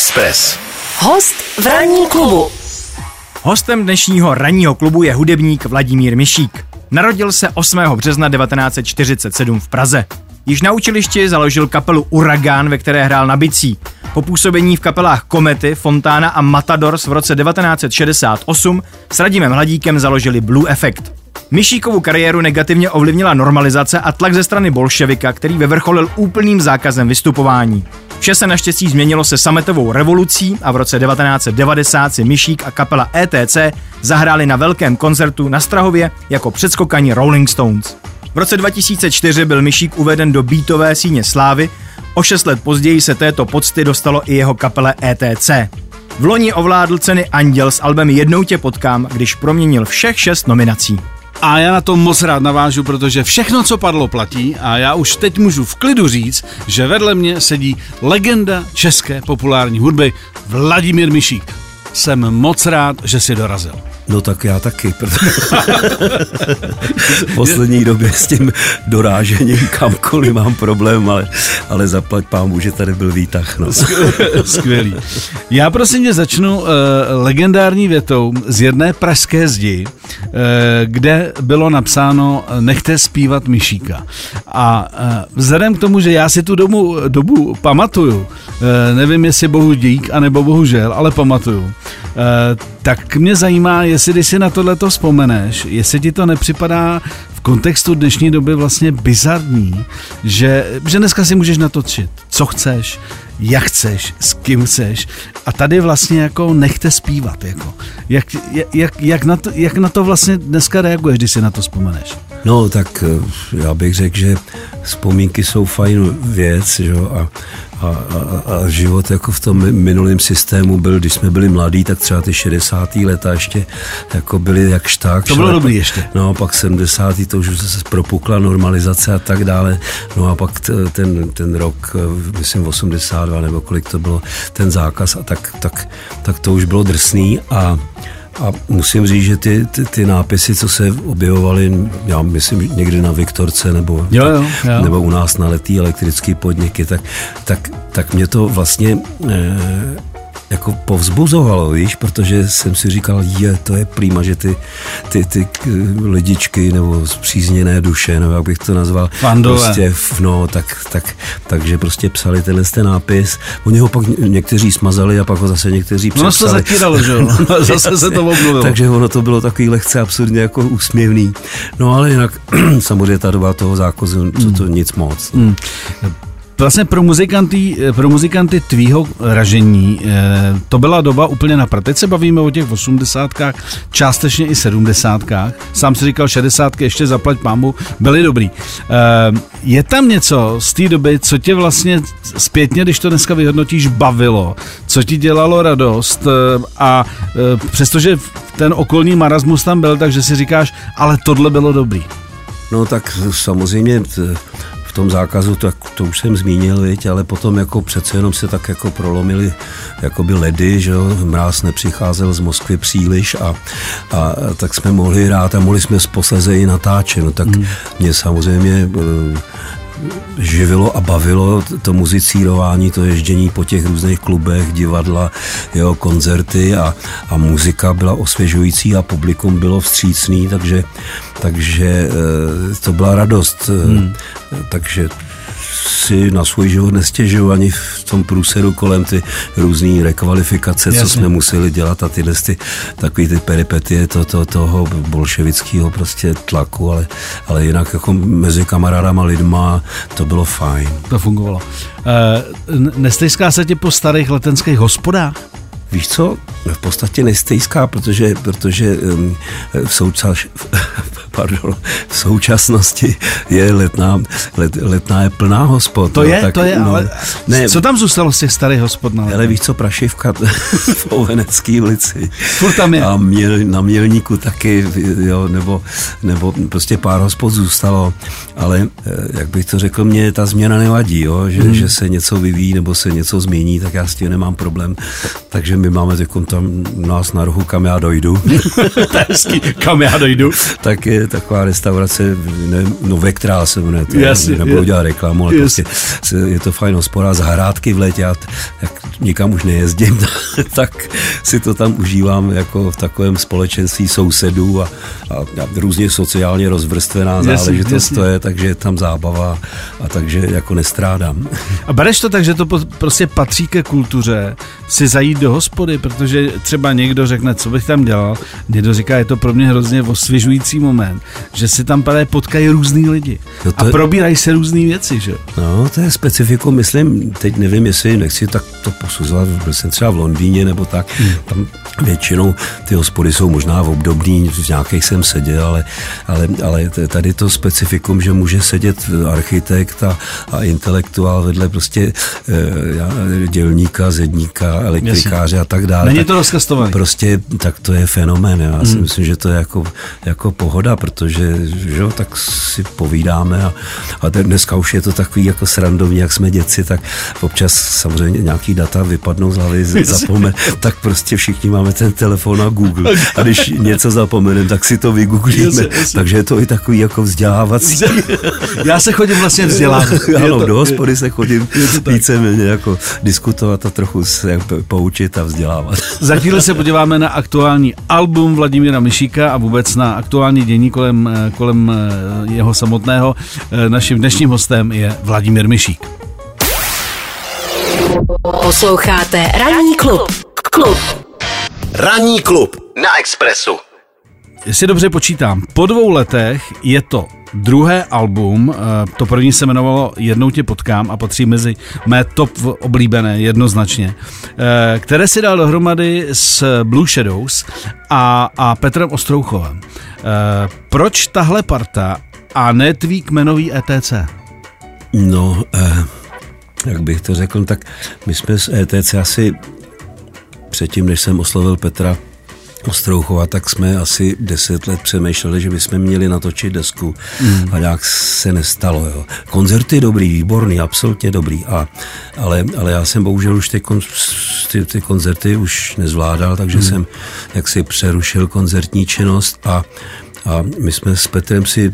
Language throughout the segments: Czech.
Express. Host v ranní klubu. Hostem dnešního ranního klubu je hudebník Vladimír Mišík. Narodil se 8. března 1947 v Praze. Již na učilišti založil kapelu Uragán, ve které hrál na bicí. Po působení v kapelách Komety, Fontána a Matadors v roce 1968 s Radimem Hladíkem založili Blue Effect. Myšíkovu kariéru negativně ovlivnila normalizace a tlak ze strany bolševika, který vyvrcholil úplným zákazem vystupování. Vše se naštěstí změnilo se sametovou revolucí a v roce 1990 si Myšík a kapela ETC zahráli na velkém koncertu na Strahově jako předskokaní Rolling Stones. V roce 2004 byl Myšík uveden do beatové síně slávy, o šest let později se této pocty dostalo i jeho kapele ETC. V loni ovládl ceny Anděl s albem Jednou tě potkám, když proměnil všech šest nominací. A já na to moc rád navážu, protože všechno, co padlo, platí a já už teď můžu v klidu říct, že vedle mě sedí legenda české populární hudby Vladimír Mišík. Jsem moc rád, že si dorazil. No tak já taky, protože v poslední době s tím dorážením kamkoliv mám problém, ale, ale zaplať pán že tady byl výtah. No. Skvělý. Já prosím tě začnu uh, legendární větou z jedné pražské zdi, uh, kde bylo napsáno nechte zpívat Myšíka. A uh, vzhledem k tomu, že já si tu dobu, dobu pamatuju, uh, nevím jestli bohu dík, anebo bohužel, ale pamatuju, uh, tak mě zajímá, jestli když si na tohle to vzpomeneš, jestli ti to nepřipadá v kontextu dnešní doby vlastně bizarní, že, že dneska si můžeš natočit, co chceš, jak chceš, s kým chceš a tady vlastně jako nechte zpívat. Jako. Jak, jak, jak, na to, jak na to vlastně dneska reaguješ, když si na to vzpomeneš? No tak eh, já bych řekl, že vzpomínky jsou fajn věc že? A, a, a, a život jako v tom minulém systému byl, když jsme byli mladí, tak třeba ty 60. leta ještě jako byly jak šták. To bylo dobrý ještě. No a pak 70. to už se propukla normalizace a tak dále. No a pak ten, ten rok, eh, myslím 82 nebo kolik to bylo, ten zákaz a tak, tak, tak to už bylo drsný a a musím říct, že ty, ty, ty nápisy, co se objevovaly, já myslím někdy na Viktorce nebo, jo, jo, jo. nebo u nás na letý elektrický podniky, tak, tak, tak mě to vlastně eh, jako povzbuzovalo, víš, protože jsem si říkal, je, to je prýma, že ty, ty, ty lidičky nebo zpřízněné duše, nebo jak bych to nazval, Fandové. prostě, no, tak, tak, takže prostě psali tenhle ten nápis, oni ho pak někteří smazali a pak ho zase někteří přepsali. Ono se zatíralo, že jo, zase se to obnovilo. takže ono to bylo takový lehce absurdně jako úsměvný. No ale jinak samozřejmě ta doba toho zákazu, co to nic moc. Mm vlastně pro muzikanty, pro muzikanty tvýho ražení eh, to byla doba úplně na Teď se bavíme o těch osmdesátkách, částečně i sedmdesátkách. Sám si říkal, šedesátky ještě zaplať pámu, byly dobrý. Eh, je tam něco z té doby, co tě vlastně zpětně, když to dneska vyhodnotíš, bavilo, co ti dělalo radost eh, a přestože ten okolní marasmus tam byl, takže si říkáš, ale tohle bylo dobrý. No tak samozřejmě v tom zákazu, to, to už jsem zmínil, viď, ale potom jako přece jenom se tak jako prolomily jakoby ledy, že jo, mráz nepřicházel z Moskvy příliš a, a tak jsme mohli hrát a mohli jsme posleze i natáčet, no tak mm. mě samozřejmě eh, živilo a bavilo to muzicírování, to ježdění po těch různých klubech, divadla, jo, koncerty a, a muzika byla osvěžující a publikum bylo vstřícný, takže, takže eh, to byla radost. Hmm. Takže si na svůj život nestěžuju ani v tom průseru kolem ty různé rekvalifikace, Jasně. co jsme museli dělat a tyhle ty, takový ty peripetie to, to, toho bolševického prostě tlaku, ale, ale jinak jako mezi kamarádama lidma to bylo fajn. To fungovalo. E, nestejská se tě po starých letenských hospodách? Víš co, v podstatě nestejská, protože, protože v, součas, pardon, v současnosti je letná, let, letná je plná hospod. To no, je, tak, to je, no, ale ne, co tam zůstalo z těch starých hospod? No? Ale víš co, Prašivka v Ovenecké ulici. Furt tam je. A měl, na Mělníku taky, jo, nebo, nebo prostě pár hospod zůstalo, ale eh, jak bych to řekl, mě ta změna nevadí, jo, že, hmm. že se něco vyvíjí nebo se něco změní, tak já s tím nemám problém. Takže my máme teď tam u nás na rohu, kam já dojdu. to je hezký, kam já dojdu. tak je taková restaurace, ne, no Vektrál se jmenuje, to Jasně, nebudu je- dělat reklamu, ale jasně. prostě je to fajn hospoda, zahrádky v létě, já jak nikam už nejezdím, tak si to tam užívám jako v takovém společenství sousedů a, a, a různě sociálně rozvrstvená záležitost jasně. to je, takže je tam zábava a takže jako nestrádám. A bereš to tak, že to prostě patří ke kultuře si zajít do hospody, protože třeba někdo řekne, co bych tam dělal, někdo říká, je to pro mě hrozně osvěžující moment, že si tam právě potkají různý lidi. No to a je- probírají se různé věci, že? No, to je specifikum, myslím, teď nevím, jestli nechci tak to posuzovat, byl jsem třeba v Londýně nebo tak, tam většinou ty hospody jsou možná obdobný, v nějakých jsem seděl, ale, ale, ale tady to specifikum, že může sedět architekt a, a intelektuál vedle prostě e, dělníka, zedníka, elektrikáře a tak dále. Není to rozkastovaný. Prostě tak to je fenomén. Já si myslím, že to je jako, jako pohoda, protože že tak si povídáme a, a dneska už je to takový jako srandovní, jak jsme děci, tak občas samozřejmě nějaký data vypadnou z hlavy, zapomene, tak prostě všichni máme ten telefon a Google a když něco zapomeneme, tak si to vygooglíme. Takže je to i takový jako vzdělávací. Já se chodím vlastně vzdělávat. Ano, to- do hospody se chodím víceméně jako diskutovat a trochu se poučit a vzdělávat. Za chvíli se podíváme na aktuální album Vladimíra Myšíka a vůbec na aktuální dění kolem, eh, kolem eh, jeho samotného. Eh, Naším dnešním hostem je Vladimír Myšík. Posloucháte Ranní klub. Klub. Ranní klub na Expressu. Jestli dobře počítám, po dvou letech je to druhé album, eh, to první se jmenovalo Jednou tě potkám a patří mezi mé top oblíbené jednoznačně, eh, které si dal dohromady s Blue Shadows a, a Petrem Ostrouchovem. Eh, Proč tahle parta a ne tvý kmenový ETC? No, eh, jak bych to řekl, tak my jsme s ETC asi předtím, než jsem oslovil Petra Ostrouchova, tak jsme asi deset let přemýšleli, že bychom měli natočit desku mm. a nějak se nestalo. Jo. Koncerty dobrý, výborný, absolutně dobrý, a, ale, ale já jsem bohužel už ty, kon, ty, ty koncerty už nezvládal, takže mm. jsem jaksi přerušil koncertní činnost a a my jsme s Petrem si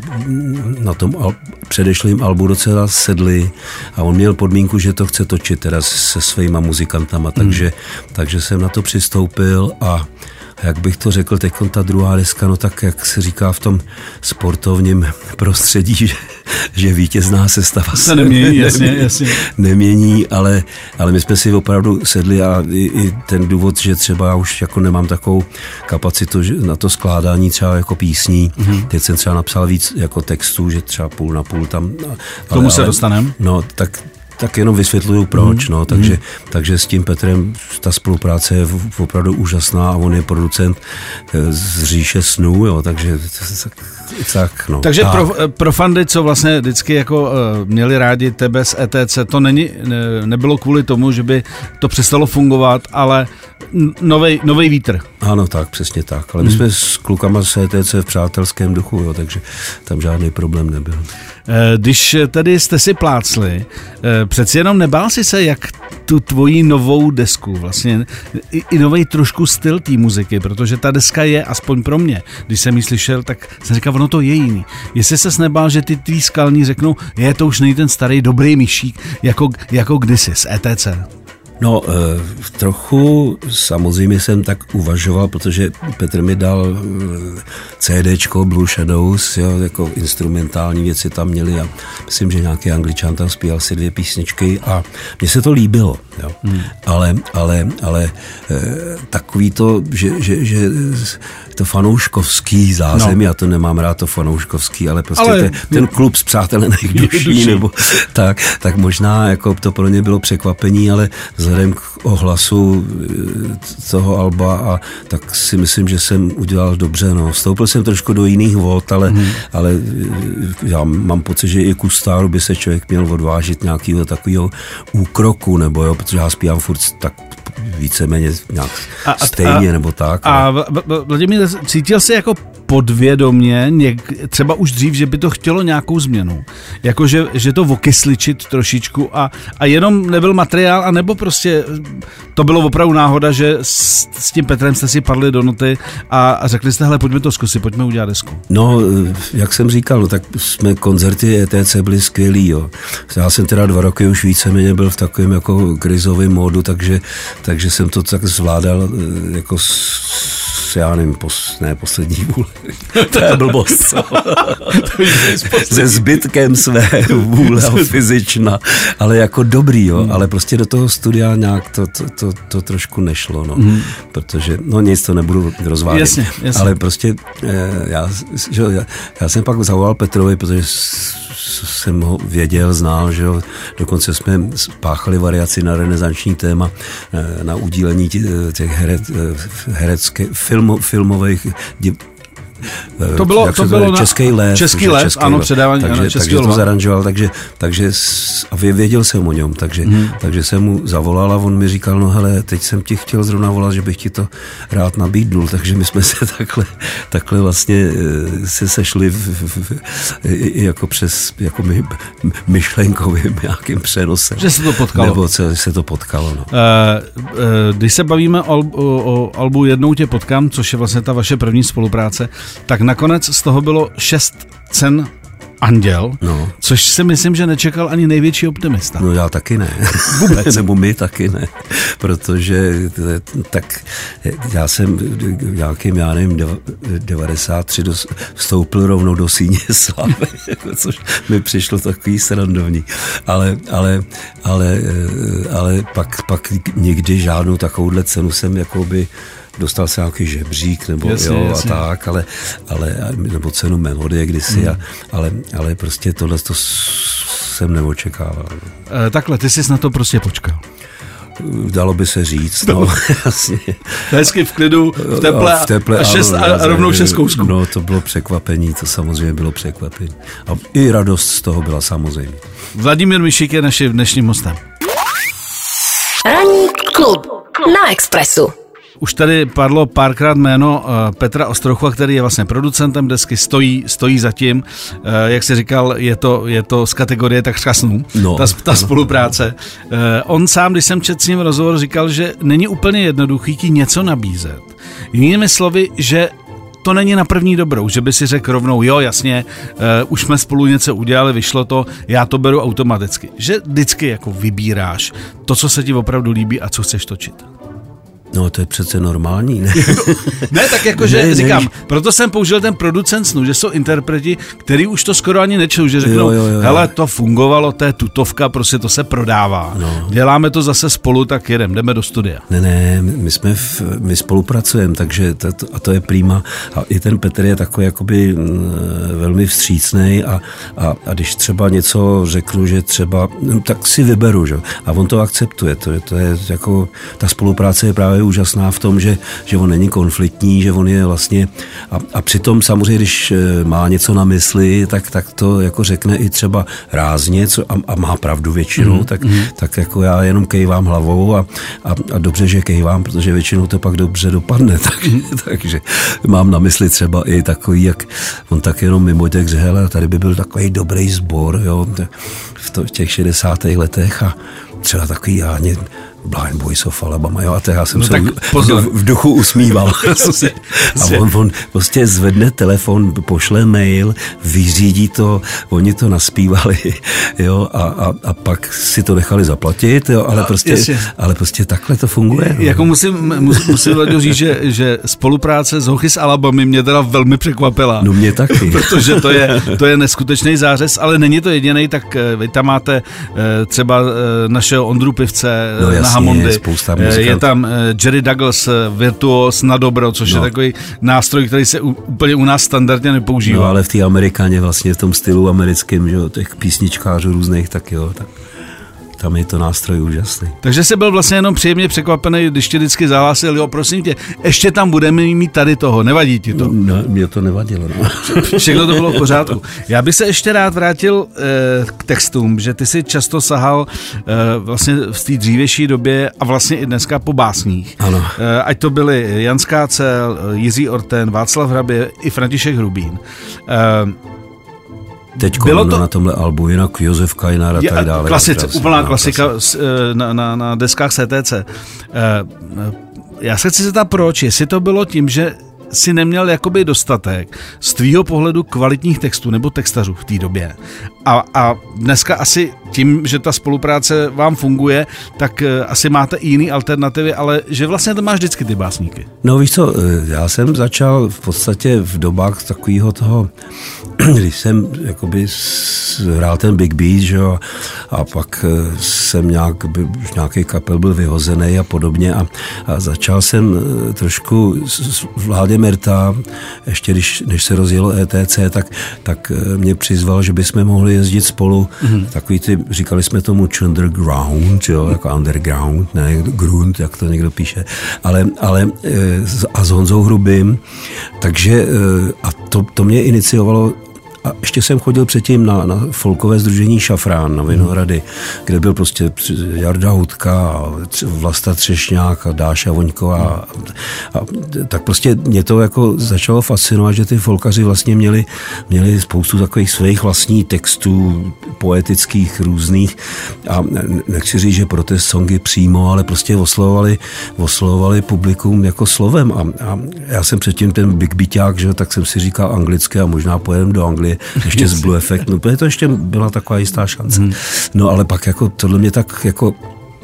na tom al- předešlým albu docela sedli a on měl podmínku, že to chce točit teda se svýma muzikantama, takže, takže jsem na to přistoupil a jak bych to řekl, teď ta druhá deska, no tak jak se říká v tom sportovním prostředí, že, že vítězná sestava Se nemění, jasně, jasně. nemění, ale, ale my jsme si opravdu sedli a i, i ten důvod, že třeba už jako nemám takovou kapacitu že na to skládání třeba jako písní. Mhm. Mm-hmm. Teď jsem třeba napsal víc jako textů, že třeba půl na půl tam. Ale, tomu se dostanem. No, tak tak jenom vysvětluju proč, Mhm. no, takže, takže s tím Petrem ta spolupráce je opravdu úžasná a on je producent eh, z říše snů, jo, takže tak, tak no. Takže tak. pro, pro fandy, co vlastně vždycky jako uh, měli rádi tebe z ETC, to není, ne, nebylo kvůli tomu, že by to přestalo fungovat, ale nový vítr. Ano, tak, přesně tak. Ale my jsme s klukama z ETC v přátelském duchu, jo, takže tam žádný problém nebyl. Eh, Když tedy jste si plácli, eh, přeci jenom nebál si se, jak tu tvoji novou desku, vlastně i, i nový trošku styl té muziky, protože ta deska je, aspoň pro mě, když jsem ji slyšel, tak jsem říkal, ono to je jiný. Jestli ses nebál, že ty tvý skalní řeknou, je to už není ten starý dobrý myšík, jako, jako kdysi z ETC. No, eh, trochu samozřejmě jsem tak uvažoval, protože Petr mi dal eh, CDčko Blue Shadows, jo, jako instrumentální věci tam měli a myslím, že nějaký angličan tam zpíval si dvě písničky a mně se to líbilo, jo. Hmm. Ale, ale, ale eh, takový to, že, že, že to fanouškovský zázemí, no. já to nemám rád, to fanouškovský, ale prostě Ale- ten, ten klub z přátelených duší, duší. nebo tak, tak možná jako to pro ně bylo překvapení, ale vzhledem k ohlasu eh, toho Alba a tak si myslím, že jsem udělal dobře. No. Vstoupil jsem trošku do jiných vod, ale, hmm. ale eh, já mám pocit, že i ku stáru by se člověk měl odvážit nějakého takového úkroku, nebo jo, protože já zpívám furt tak víceméně nějak a, stejně a, nebo tak. A Vladimír, cítil jsi jako podvědomě, něk, třeba už dřív, že by to chtělo nějakou změnu. Jako, že, že to okysličit trošičku a, a jenom nebyl materiál, a nebo prostě to bylo opravdu náhoda, že s, s tím Petrem jste si padli do noty a, a řekli jste, hele, pojďme to zkusit, pojďme udělat desku. No, jak jsem říkal, no, tak jsme koncerty ETC byli skvělí, jo. Já jsem teda dva roky už víceméně byl v takovém jako krizovém módu, takže, takže jsem to tak zvládal eh, jako s, já nevím, pos, ne poslední vůle. to je blbost. Se zbytkem své vůle fyzična, ale jako dobrý, jo, hmm. ale prostě do toho studia nějak to, to, to, to trošku nešlo, no, hmm. protože, no nic, to nebudu rozvádět, jasně, jasně. ale prostě eh, já, že, já, já jsem pak zavolal Petrovi, protože jsem ho věděl, znal, že jo. Dokonce jsme páchali variaci na renesanční téma, eh, na udílení těch heret, eh, herecké, film, filmových to bylo, to bylo na český lev. Český lev, český ano, předávání, takže, ano, takže to zaranžoval, takže, takže a věděl jsem o něm, takže, hmm. takže jsem mu zavolal a on mi říkal, no hele, teď jsem ti chtěl zrovna volat, že bych ti to rád nabídnul, takže my jsme se takhle, takhle vlastně eh, se sešli v, v, v, jako přes jako my, myšlenkovým nějakým přenosem. Že se to potkalo. Nebo se, se to potkalo, no. Uh, uh, když se bavíme o, o, o albu Jednou tě potkám, což je vlastně ta vaše první spolupráce, tak nakonec z toho bylo šest cen Anděl, no. což si myslím, že nečekal ani největší optimista. No já taky ne. Vůbec. Nebo my taky ne. Protože tak já jsem nějakým, já nevím, 93 do, vstoupil rovnou do síně slávy, jako což mi přišlo takový srandovní. Ale, ale, ale, ale pak, pak nikdy žádnou takovouhle cenu jsem jakoby dostal se nějaký žebřík nebo jasně, jo, jasně. a tak, ale, ale, nebo cenu melodie kdysi, hmm. a, ale, ale prostě tohle to jsem neočekával. E, takhle, ty jsi na to prostě počkal. Dalo by se říct, no, jasně. Hezky v klidu, v teple, a, v teple a, šest, a, a rovnou šest kousků. No, to bylo překvapení, to samozřejmě bylo překvapení. A i radost z toho byla samozřejmě. Vladimír Mišik je naším dnešním hostem. Ranní klub na Expressu. Už tady padlo párkrát jméno eh, Petra Ostrocha, který je vlastně producentem desky, stojí, stojí za tím. Eh, jak se říkal, je to, je to z kategorie takřka snů, no. ta, ta spolupráce. Eh, on sám, když jsem četl s ním rozhovor, říkal, že není úplně jednoduchý ti něco nabízet. Jinými slovy, že to není na první dobrou, že by si řekl rovnou, jo, jasně, uh, už jsme spolu něco udělali, vyšlo to, já to beru automaticky. Že vždycky jako vybíráš to, co se ti opravdu líbí a co chceš točit. No to je přece normální, ne? ne, tak jakože ne, říkám, ne, proto jsem použil ten producent snu, že jsou interpreti, který už to skoro ani nečou, že řeknou, jo, jo, jo. hele, to fungovalo, to je tutovka, prostě to se prodává. No. Děláme to zase spolu, tak jedem, jdeme do studia. Ne, ne, my jsme, v, my spolupracujeme, takže to, a to je prýma. A i ten Petr je takový jakoby mm, velmi vstřícný a, a, a když třeba něco řeknu, že třeba, no, tak si vyberu, že? A on to akceptuje, to je, to je jako, ta spolupráce je právě úžasná v tom, že, že on není konfliktní, že on je vlastně a, a přitom samozřejmě, když eh, má něco na mysli, tak, tak to jako řekne i třeba rázně co, a, a má pravdu většinou, mm, tak, mm. tak jako já jenom kejvám hlavou a, a, a dobře, že kejvám, protože většinou to pak dobře dopadne, tak, takže mám na mysli třeba i takový, jak on tak jenom mimo těch hele, tady by byl takový dobrý sbor, jo, v, to, v těch 60. letech a třeba takový já Blind Boys of Alabama, jo, a to já jsem no se v, v duchu usmíval. a on, on prostě zvedne telefon, pošle mail, vyřídí to, oni to naspívali, jo, a, a, a pak si to nechali zaplatit, jo, ale, no, prostě, ale prostě takhle to funguje. No. Jako musím, musím říct, že, že spolupráce s Hochy z Alabamy mě teda velmi překvapila. No mě taky. protože to je, to je neskutečný zářez, ale není to jediný, tak eh, vy tam máte eh, třeba eh, našeho Ondru Pivce no, na Hammondy. Spousta eh, je tam eh, Jerry Douglas, eh, virtuos na dobro, což no. je takový nástroj, který se úplně u nás standardně nepoužívá. No, ale v té Amerikáně vlastně v tom stylu americkém, že jo, těch písničkářů různých, tak jo. Tak. Tam je to nástroj úžasný. Takže jsi byl vlastně jenom příjemně překvapený, když ti vždycky zahlásil, jo, prosím tě, ještě tam budeme mít tady toho, nevadí ti to? No, mě to nevadilo. No. Všechno to bylo v pořádku. Já bych se ještě rád vrátil eh, k textům, že ty si často sahal eh, vlastně v té dřívější době a vlastně i dneska po básních. Ano. Eh, ať to byly Jan Skácel, eh, Jiří Orten, Václav Hrabě i František Hrubín. Eh, Teď Bylo to... na tomhle albu, jinak Josef Kajnar a tak dále. Klasice, Krásný, úplná klasika eh, na, na, na deskách CTC. Eh, Já se chci zeptat, proč? Jestli to bylo tím, že si neměl jakoby dostatek z tvýho pohledu kvalitních textů nebo textařů v té době. A, a dneska asi tím, že ta spolupráce vám funguje, tak eh, asi máte i jiný alternativy, ale že vlastně to máš vždycky ty básníky. No víš co, eh, já jsem začal v podstatě v dobách takového toho, když jsem jakoby hrál ten Big Beat, že jo, a pak eh, jsem nějak, už nějaký kapel byl vyhozený a podobně a, a začal jsem trošku s, Vládě Merta, ještě když, než se rozjelo ETC, tak, tak mě přizval, že bychom mohli jezdit spolu, mm-hmm. takový ty, říkali jsme tomu underground, jo, jako underground, ne grunt, jak to někdo píše, ale, ale s- a s Honzou Hrubým, takže eh, a to, to mě iniciovalo a ještě jsem chodil předtím na, na folkové združení Šafrán na Vinohrady, kde byl prostě Jarda Hudka, Vlasta Třešňák a Dáša Voňková. A, a, tak prostě mě to jako začalo fascinovat, že ty folkaři vlastně měli, měli spoustu takových svých vlastních textů, poetických, různých. A ne- nechci říct, že protest songy přímo, ale prostě oslovovali, oslovovali publikum jako slovem. A, a já jsem předtím ten Big Beaták, že, tak jsem si říkal anglicky a možná pojedem do Anglie, ještě z Blue Effect. No, protože to ještě byla taková jistá šance. No ale pak jako tohle mě tak jako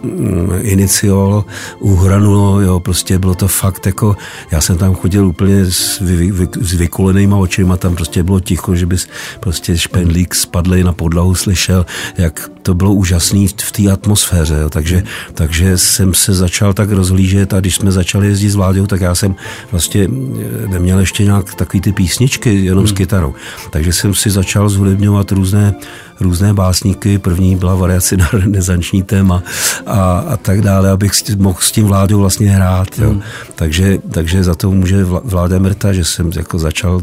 mm, inicioval, uhranulo, jo, prostě bylo to fakt jako, já jsem tam chodil úplně s, vy, vy, s vykulenýma očima, tam prostě bylo ticho, že bys prostě špendlík spadlej na podlahu slyšel, jak to bylo úžasný v té atmosféře, jo, takže, takže jsem se začal tak rozhlížet a když jsme začali jezdit s Vláďou, tak já jsem vlastně eh, neměl ještě nějak takový ty písničky jenom s kytarou, takže jsem si začal zhudebňovat různé různé básníky, první byla variace na renesanční téma a, a tak dále, abych s- mohl s tím vládou vlastně hrát. Jo. Takže, takže za to může vláda Mrta, že jsem jako začal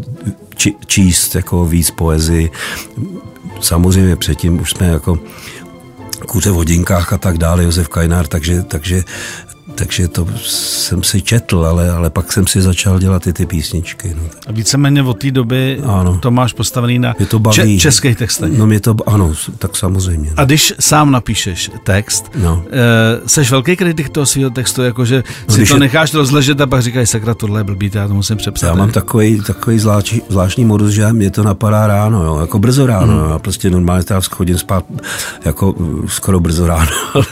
či, číst jako víc poezii. Samozřejmě předtím už jsme jako kuře v hodinkách a tak dále, Josef Kajnár, takže, takže, takže to jsem si četl, ale, ale pak jsem si začal dělat i ty písničky. No. A víceméně od té doby Ano. to máš postavený na Mě to baví. če- českých textech. No mě to, ano, tak samozřejmě. A když sám napíšeš text, No. eh, seš velký kritik toho svého textu, jakože No, si to je- necháš rozležet a pak říkáš, sakra, tohle je blbý, já to musím přepsat. Já mám takový, takový zvláštní, zvláštní modus, že mě to napadá ráno, jo, jako brzo ráno. Hmm. Já prostě normálně teda chodím spát jako uh, skoro brzo ráno, ale,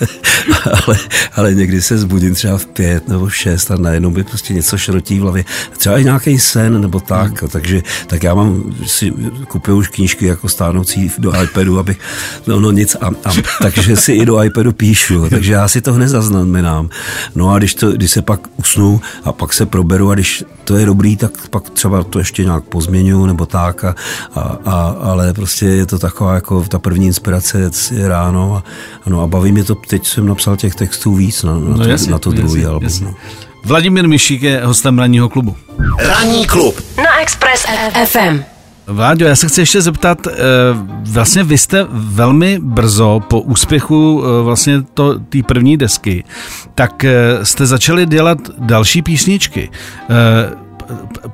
ale, ale někdy se zbudím třeba v pět nebo v šest a najednou by prostě něco šrotí v hlavě. Třeba i nějaký sen nebo tak, hmm. takže tak já mám si kupuju už knížky jako stánoucí do iPadu, abych, no, no nic, a, a, takže si i do iPadu píšu, takže já si to hned zaznamenám. No a když, to, když se pak usnu a pak se proberu a když to je dobrý, tak pak třeba to ještě nějak pozměňuju nebo tak, a, a, a, ale prostě je to taková jako ta první inspirace je ráno a, ano, a baví mě to, teď jsem napsal těch textů víc na, na, No to, na to jasně, druhý album. jasně. No. Vladimír Mišík je hostem ranního klubu. Ranní klub. Na Express FM. Vláďo, já se chci ještě zeptat, eh, vlastně vy jste velmi brzo po úspěchu eh, vlastně to té první desky, tak eh, jste začali dělat další písničky.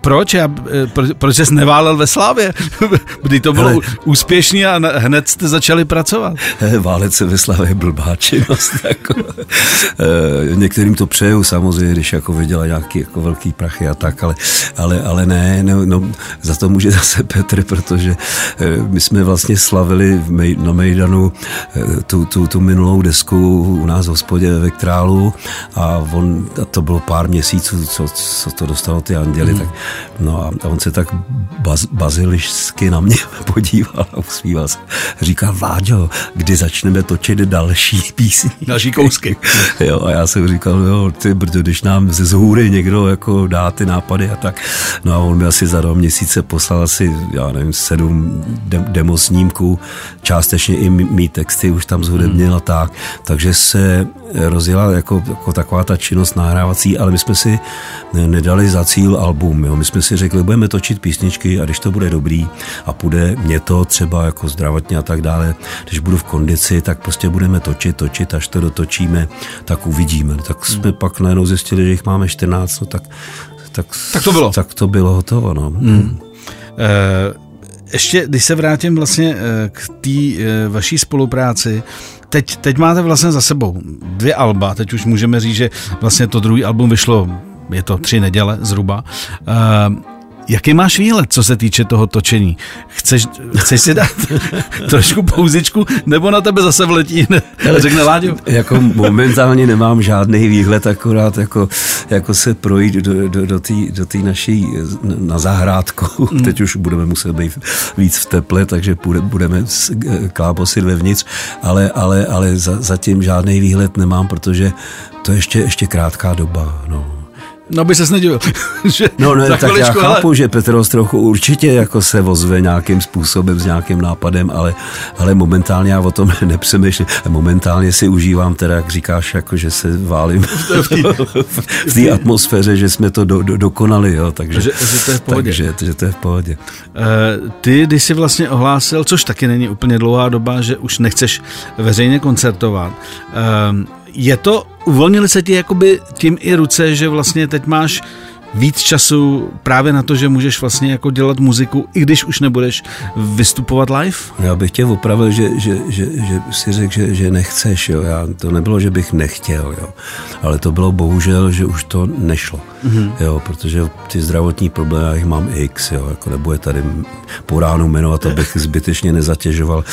Proč? Já, eh, pro, proč jsi neválel ve slávě? Kdy to bylo Hele. úspěšný a hned jste začali pracovat. Eh, Válec se ve slavě je blbá činnost. Jako, eh, některým to přeju samozřejmě, když jako vydělá nějaký jako velký prachy a tak, ale, ale, ale ne, ne no, za to může zase Petr, protože my jsme vlastně slavili v Mej, na Mejdanu tu, tu, tu minulou desku u nás v hospodě ve Vektrálu a, on, a to bylo pár měsíců, co, co to dostalo ty anděly jeli. Mm. Tak, no a on se tak baz, bazilišsky na mě podíval a usmíval se. Říká, Váďo, kdy začneme točit další písní? Další kousky. jo, a já jsem říkal, jo, ty brdo, když nám ze zhůry někdo jako dá ty nápady a tak. No a on mi asi za dva měsíce poslal asi, já nevím, sedm de- demo snímků, částečně i mý texty už tam zhudebnil hmm. a tak. Takže se rozjela jako, jako taková ta činnost nahrávací, ale my jsme si nedali za cíl album. Jo. My jsme si řekli, budeme točit písničky a když to bude dobrý a půjde mě to třeba jako zdravotně a tak dále, když budu v kondici, tak prostě budeme točit, točit, až to dotočíme, tak uvidíme. Tak jsme hmm. pak najednou zjistili, že jich máme 14, no tak tak, tak to bylo. Tak to bylo hotovo, no. Hmm. E, ještě, když se vrátím vlastně eh, k té eh, vaší spolupráci, teď, teď máte vlastně za sebou dvě alba, teď už můžeme říct, že vlastně to druhý album vyšlo, je to tři neděle zhruba. Jaký máš výhled, co se týče toho točení? Chceš, chceš si dát trošku pouzičku, nebo na tebe zase vletí, ne? řekne Láďo? Jako momentálně nemám žádný výhled, akorát jako, jako se projít do, do, do té do tý naší, na zahrádku. Hmm. Teď už budeme muset být víc v teple, takže budeme kláposit vevnitř, ale, ale, ale zatím žádný výhled nemám, protože to je ještě, ještě krátká doba. No. No by se nedivil. že no ne, tak já chápu, ale... že Petros trochu určitě jako se vozve nějakým způsobem s nějakým nápadem, ale, ale momentálně já o tom nepřemýšlím. Momentálně si užívám teda, jak říkáš, jako že se válím v té atmosféře, že jsme to do, do, dokonali, jo, takže, že, že to je v pohodě. Takže, že to je v pohodě. Uh, ty, když jsi vlastně ohlásil, což taky není úplně dlouhá doba, že už nechceš veřejně koncertovat, uh, je to, uvolnili se ti jakoby tím i ruce, že vlastně teď máš víc času právě na to, že můžeš vlastně jako dělat muziku, i když už nebudeš vystupovat live? Já bych tě opravil, že, že, že, že si řekl, že, že nechceš, jo. Já, to nebylo, že bych nechtěl, jo. Ale to bylo bohužel, že už to nešlo, mm-hmm. jo, protože ty zdravotní problémy, já jich mám x, jo, jako nebude tady po ránu jmenovat, abych zbytečně nezatěžoval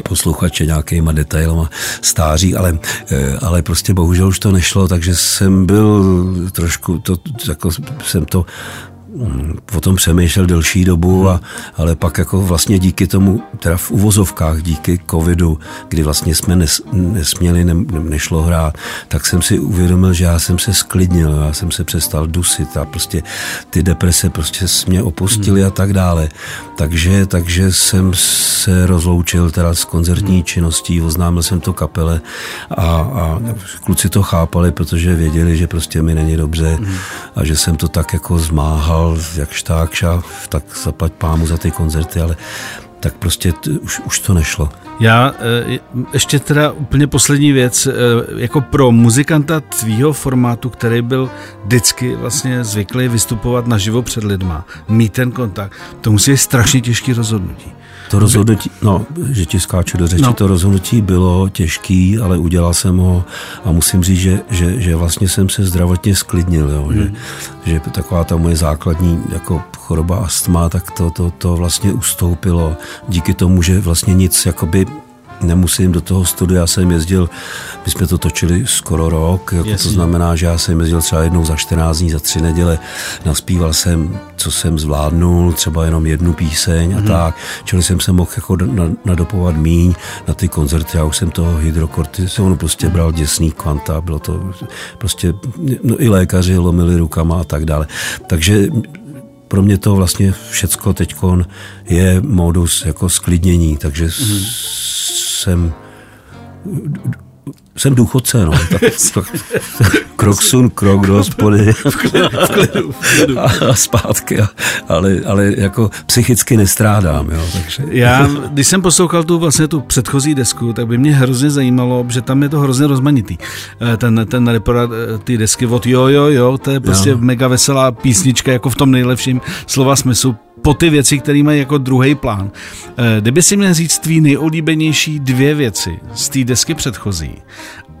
posluchače nějakýma detailama stáří, ale, eh, ale prostě bohužel už to nešlo, takže jsem byl trošku, to, jako jsem to o tom přemýšlel delší dobu, a, ale pak jako vlastně díky tomu, teda v uvozovkách díky covidu, kdy vlastně jsme nes, nesměli, ne, nešlo hrát, tak jsem si uvědomil, že já jsem se sklidnil, já jsem se přestal dusit a prostě ty deprese prostě mě opustily hmm. a tak dále. Takže, takže jsem se rozloučil teda s koncertní hmm. činností, oznámil jsem to kapele a, a kluci to chápali, protože věděli, že prostě mi není dobře hmm. a že jsem to tak jako zmáhal hrál jak štákša, tak zaplať pámu za ty koncerty, ale tak prostě t, už, už to nešlo. Já e, ještě teda úplně poslední věc, e, jako pro muzikanta tvýho formátu, který byl vždycky vlastně zvyklý vystupovat naživo před lidma, mít ten kontakt, to musí být strašně těžký rozhodnutí. To rozhodnutí, no, že ti skáču do řeči, no. to rozhodnutí bylo těžký, ale udělal jsem ho a musím říct, že, že, že vlastně jsem se zdravotně sklidnil, jo, hmm. že, že taková ta moje základní jako choroba astma, tak to, to, to vlastně ustoupilo díky tomu, že vlastně nic jakoby nemusím do toho studia, já jsem jezdil, my jsme to točili skoro rok, jako to znamená, že já jsem jezdil třeba jednou za 14 dní, za tři neděle, naspíval jsem, co jsem zvládnul, třeba jenom jednu píseň a mm-hmm. tak, čili jsem se mohl jako nadopovat míň na ty koncerty, já už jsem toho hydrokortizonu prostě mm-hmm. bral děsný kvanta, bylo to prostě, no i lékaři lomili rukama a tak dále. Takže pro mě to vlastně všecko teď je modus jako sklidnění, takže mm-hmm. Jsem jsem důchodce, no. Tak, tak, krok sun, krok do hospody. A, a zpátky. A, ale, ale jako psychicky nestrádám, jo. Takže. Já, když jsem poslouchal tu vlastně tu předchozí desku, tak by mě hrozně zajímalo, že tam je to hrozně rozmanitý. Eh, ten, ten reporát eh, ty desky od jo, jo, jo, to je prostě jo. mega veselá písnička, jako v tom nejlepším slova smyslu po ty věci, které mají jako druhý plán. Eh, kdyby si měl říct tvý nejoblíbenější dvě věci z té desky předchozí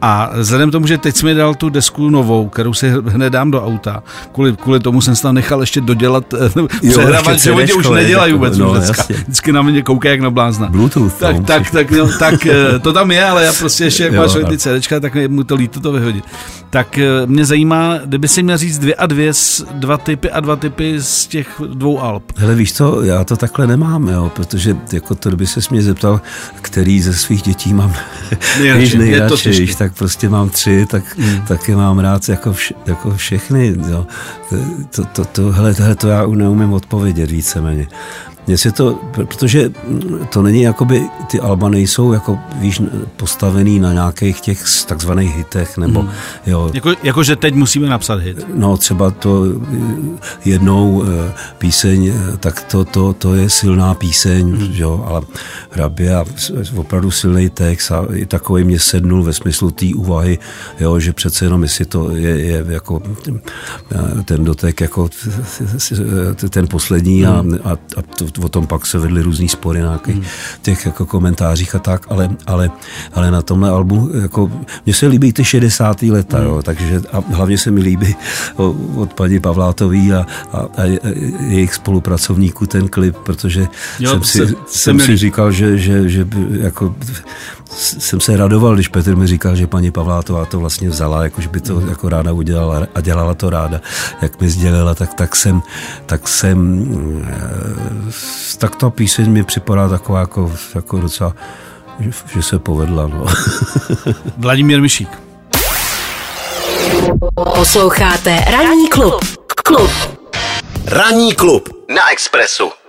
A vzhledem k tomu, že teď jsi mi dal tu desku novou, kterou si hned dám do auta, kvůli, kvůli tomu jsem se tam nechal ještě dodělat, přehrávat, že oni už nedělají vůbec no, už dneska. Vždycky na mě koukají jak na blázna. Bluetooth, Tak, no, tak, tak, no, tak eh, to tam je, ale já prostě ještě, jak Jo, máš ty CDčka, tak mu to líto to vyhodit. Tak eh, mě zajímá, kdyby si měl říct dvě a dvě, dva typy a dva typy z těch dvou alb. Hele, víš co, já to takhle nemám, jo, protože jako to, kdyby se mě zeptal, který ze svých dětí mám Nejradši, víš, je to nejradši, těžké. víš, tak prostě mám tři, tak, hmm. tak je mám rád jako, vš, jako všechny, jo. To, to, to, hele, hele, to já neumím odpovědět víceméně. Mně se to, protože to není jakoby, ty alba nejsou jako, víš, postavený na nějakých těch takzvaných hitech, nebo, hmm. jo, Jako, jako, že teď musíme napsat hit. No třeba to eh, jednou eh, píseň, eh, tak to, to, to je silná píseň, hmm. jo, ale hrabě a opravdu silný text a i takový mě sednul ve smyslu té úvahy, jo, že přece jenom jestli to je, je jako ten dotek jako ten poslední a, a, a to, o tom pak se vedly různý spory na nějakých těch jako komentářích a tak, ale, ale, ale na tomhle albu jako, mně se líbí ty 60. leta, jo, takže a hlavně se mi líbí od paní Pavlátový a, a, a je- jejich spolupracovníků ten klip, protože Jo, jsem si, se- se jsem si říkal, že, že, že jako jsem se radoval, když Petr mi říkal, že paní Pavlátová to vlastně vzala, jako že by to jako ráda udělala a dělala to ráda. Jak mi sdělila, tak, tak jsem, tak jsem, eh, tak ta píseň mi připadá taková jako, jako docela, že, že se povedla. No. Vladimír Mišík. Posloucháte Ranní klub. Klub. Ranní klub na Expressu.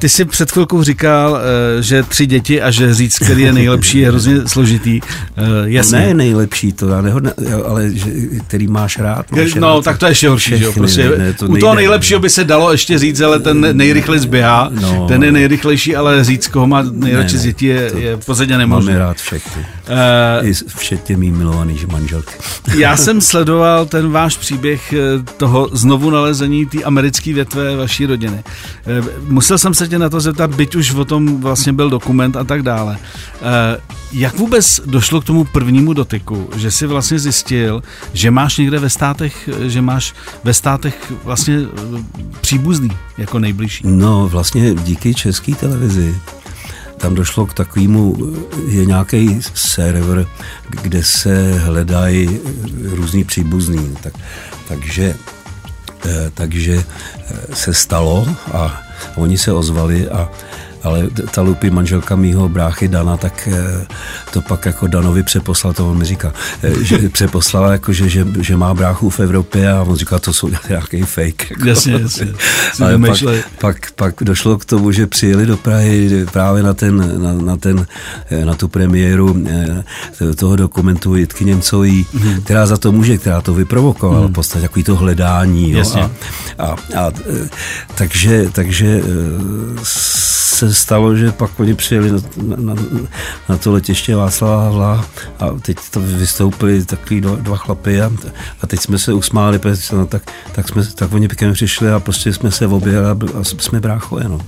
Ty jsi před chvilkou říkal, eh, že tři děti a že říct, který je nejlepší, je hrozně složitý. Eh, Jasně. Ne nejlepší, to já nehodne, ale že, který máš rád. Máš No, rád tak to je ještě horší, že jo? Prostě, ne, ne, to u toho nejlepšího by se dalo ještě říct, ale ten nejrychleji zběhá, No. ten je nejrychlejší, ale říct, koho má nejradši Ne, z dětí, je, je je nemožné. rád všechny. Eh, I včetně mý milovaný manželky. Já jsem sledoval ten váš příběh toho znovu nalezení té americké větve vaší rodiny. Musel jsem se tě na to zeptat, byť už o tom vlastně byl dokument a tak dále. Eh, Jak vůbec došlo k tomu prvnímu dotyku, že si vlastně zjistil, že máš někde ve státech, eh, že máš ve státech vlastně eh, příbuzný jako nejbližší? No, vlastně díky české televizi tam došlo k takovému, je nějaký server, kde se hledají různý příbuzný. Tak, takže, takže eh, se stalo a oni se ozvali a ale ta Lupy, manželka mýho bráchy Dana, tak eh, to pak jako Danovi přeposlal, to on mi říká, eh, že přeposlala jako, že, že, že má bráchu v Evropě a on říká, to jsou nějaký fake. Jako. Jasně, jasně. Ale pak, pak, pak došlo k tomu, že přijeli do Prahy právě na, ten, na, na, ten, eh, na tu premiéru eh, toho dokumentu Jitky Němcový, mm. která za to může, která to vyprovokovala, mm. v podstatě takový to hledání. Jo, Jasně. a, a, a, eh, takže, takže eh, se stalo, že pak oni přijeli na, na, na to letiště Václava Havla a teď to vystoupili takový dva, dva chlapy a, a teď jsme se usmáli, protože, no, tak, tak, jsme, tak oni mně přišli a prostě jsme se objeli a, a jsme bráchové. No.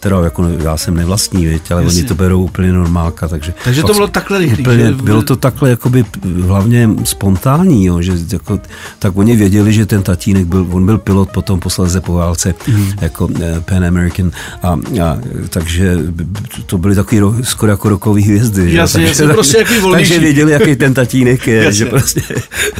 Teda jako já jsem nevlastní, věď, ale Jasně. oni to berou úplně normálka. Takže, Takže to bylo takhle rychlý, Úplně, že- bylo to takhle jakoby hlavně spontánní, jo, že jako, tak oni věděli, že ten tatínek byl, on byl pilot potom posledně po válce Mhm. jako eh, Pan American a, a takže to byly takový ro, skoro jako rokový hvězdy. že? Jasně, takže, jasně, prostě jaký volnější. takže věděli, jaký ten tatínek je, Jasně. že prostě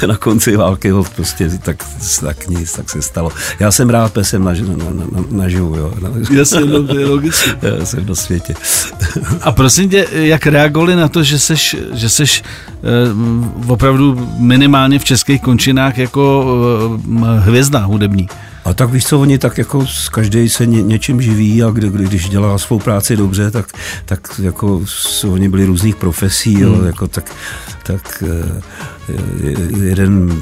na konci války ho prostě tak, tak nic, tak se stalo. Já jsem rád pesem na, na, na, na, naživu, jo. Na, Jasně, no, to je logicky. já jsem do světě. A prosím tě, jak reagovali na to, že seš, že seš eh, opravdu minimálně v českých končinách jako eh, hvězda hudební? A tak víš co, oni tak jako s- každý se ně, něčím živí a kdy, kdy, když dělá svou práci dobře, tak, tak jako oni byli různých profesí, jo, jako tak, tak eh, jeden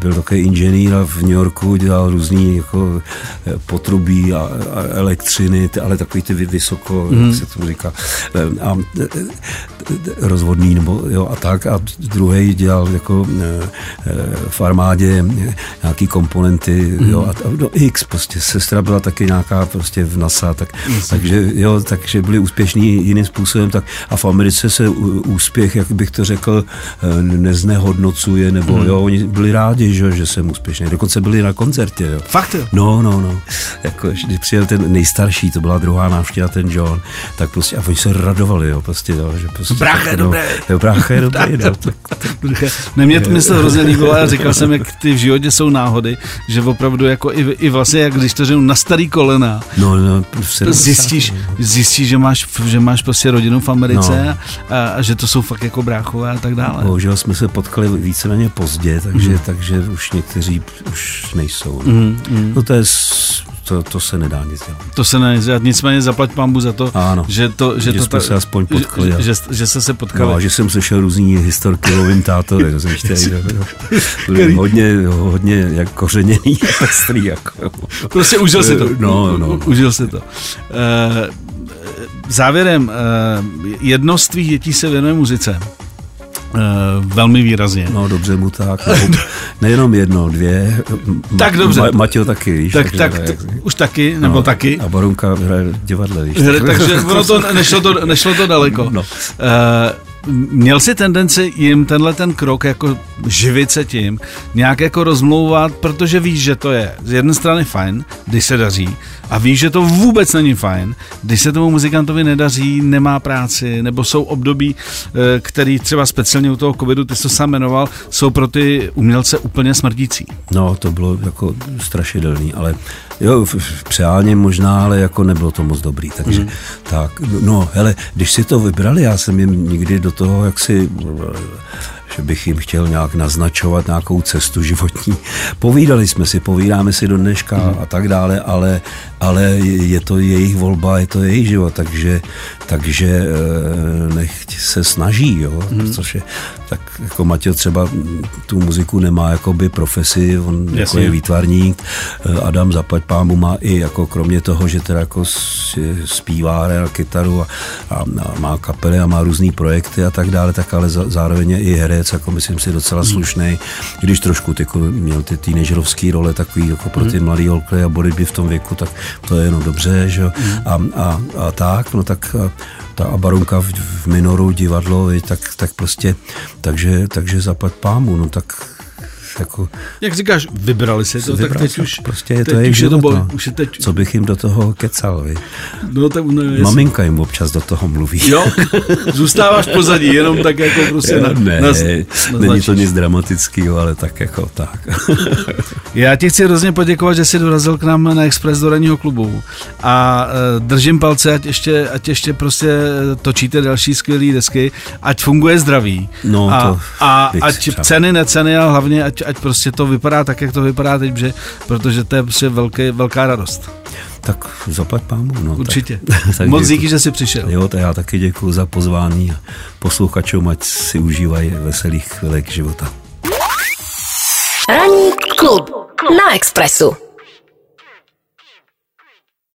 byl takový inženýr a v New Yorku dělal různý jako eh, potrubí a, a elektřiny, ale takový ty vysoko, mm. jak se to říká, eh, a rozvodný nebo jo, a tak a druhý dělal jako v armádě nějaký komponenty mm. jo, a, a no, X prostě, sestra byla taky nějaká prostě v NASA, tak, takže jo, takže byli úspěšní jiným způsobem, tak a v Americe se úspěch, jak bych to řekl, neznehodnocuje, nebo mm. jo, oni byli rádi, že, že jsem úspěšný, dokonce byli na koncertě, jo. Fakt jo? No, no, no, jako, když přijel ten nejstarší, to byla druhá návštěva, ten John, tak prostě, a oni se radovali, jo, prostě, jo, že prostě. Brácha je no, dobré. Jo, brácha je dobré, no, tak, Ne, mě to myslel hrozně líbilo a říkal jsem, jak ty v životě jsou náhody, že opravdu jako i, i vlastně, jak když to na starý kolena, no, no, zjistíš, zjistíš, že máš, že máš prostě rodinu v Americe no. a, a, že to jsou fakt jako bráchové a tak dále. Bohužel jsme se potkali víceméně pozdě, takže, mm. takže už někteří už nejsou. No, mm, mm. no to je to, to se nedá nic dělat. To se nedá nic dělat, nicméně zaplať pambu za to, ano, že to, že, že to jsme ta, se aspoň potkali. Že, že, že jste se potkali. No, a že jsem slyšel různý historky o tátory, to jsem chtěl, byli hodně, hodně jak kořeněný, pestrý. Jako. Prostě užil si to. No, no. Užil si to. Uh, závěrem, uh, jedno z tvých dětí se věnuje muzice. Uh, velmi výrazně. No dobře mu tak. Nebo, nejenom jedno, dvě. Tak dobře. Ma, Matěl taky, víš. Tak, tak, tak už taky, nebo no, taky. A Barunka hraje divadle, víš. Hra, takže ono to, nešlo, to, nešlo to daleko. No. Uh, měl jsi tendenci jim tenhle ten krok jako živit se tím, nějak jako rozmlouvat, protože víš, že to je z jedné strany fajn, když se daří, a víš, že to vůbec není fajn, když se tomu muzikantovi nedaří, nemá práci, nebo jsou období, eh, který třeba speciálně u toho covidu, ty jsi to sám jmenoval, jsou pro ty umělce úplně smrtící. No, to bylo jako strašidelný, ale jo, přeálně možná, ale jako nebylo to moc dobrý, takže mm. tak, no, hele, když si to vybrali, já jsem jim nikdy do toho, jak si že bych jim chtěl nějak naznačovat nějakou cestu životní. Povídali jsme si, povídáme si do dneška mm. a tak dále, ale, ale je to jejich volba, je to jejich život, takže, takže eh, nech se snaží, jo, mm. protože tak jako Matěj třeba tu muziku nemá jakoby profesi, on Jasně. jako je výtvarník, eh, Adam Zaplať pámu má i jako kromě toho, že teda jako zpívá, hraje kytaru a, a, a má kapely a má různé projekty a tak dále, tak ale zároveň je i herec, jako myslím si docela hmm. slušný, když trošku tyko, měl ty teenagerovské role takový jako pro ty hmm. mladý holky a by v tom věku, tak to je jenom dobře, že hmm. a, a, a, tak, no tak a, ta Abarunka v, v minoru divadlo, tak, tak prostě, takže, takže zapad pámu, no tak jako... Jak říkáš, vybrali si to, tak teď už... Prostě je to jejich život, to no. už je teď... Co bych jim do toho kecal, vy? No, tak, no, Maminka jim občas do toho mluví. Jo, zůstáváš pozadí, jenom tak jako prostě na, ne, na, na není to nic dramatického, ale tak jako tak. Já ti chci hrozně poděkovat, že jsi dorazil k nám na Express do ranního klubu a uh, držím palce, ať ještě, ať ještě prostě točíte další skvělé desky, ať funguje zdraví. No, a, to a ať ceny, neceny a hlavně ať, ať prostě to vypadá tak, jak to vypadá teď, že, protože to je prostě velké, velká radost. Tak zaplať pámu. No, Určitě. Tak, tak Moc díky, že jsi přišel. Jo, tak já taky děkuji za pozvání a posluchačům, ať si užívají veselých chvilek života. Ranní klub na Expressu.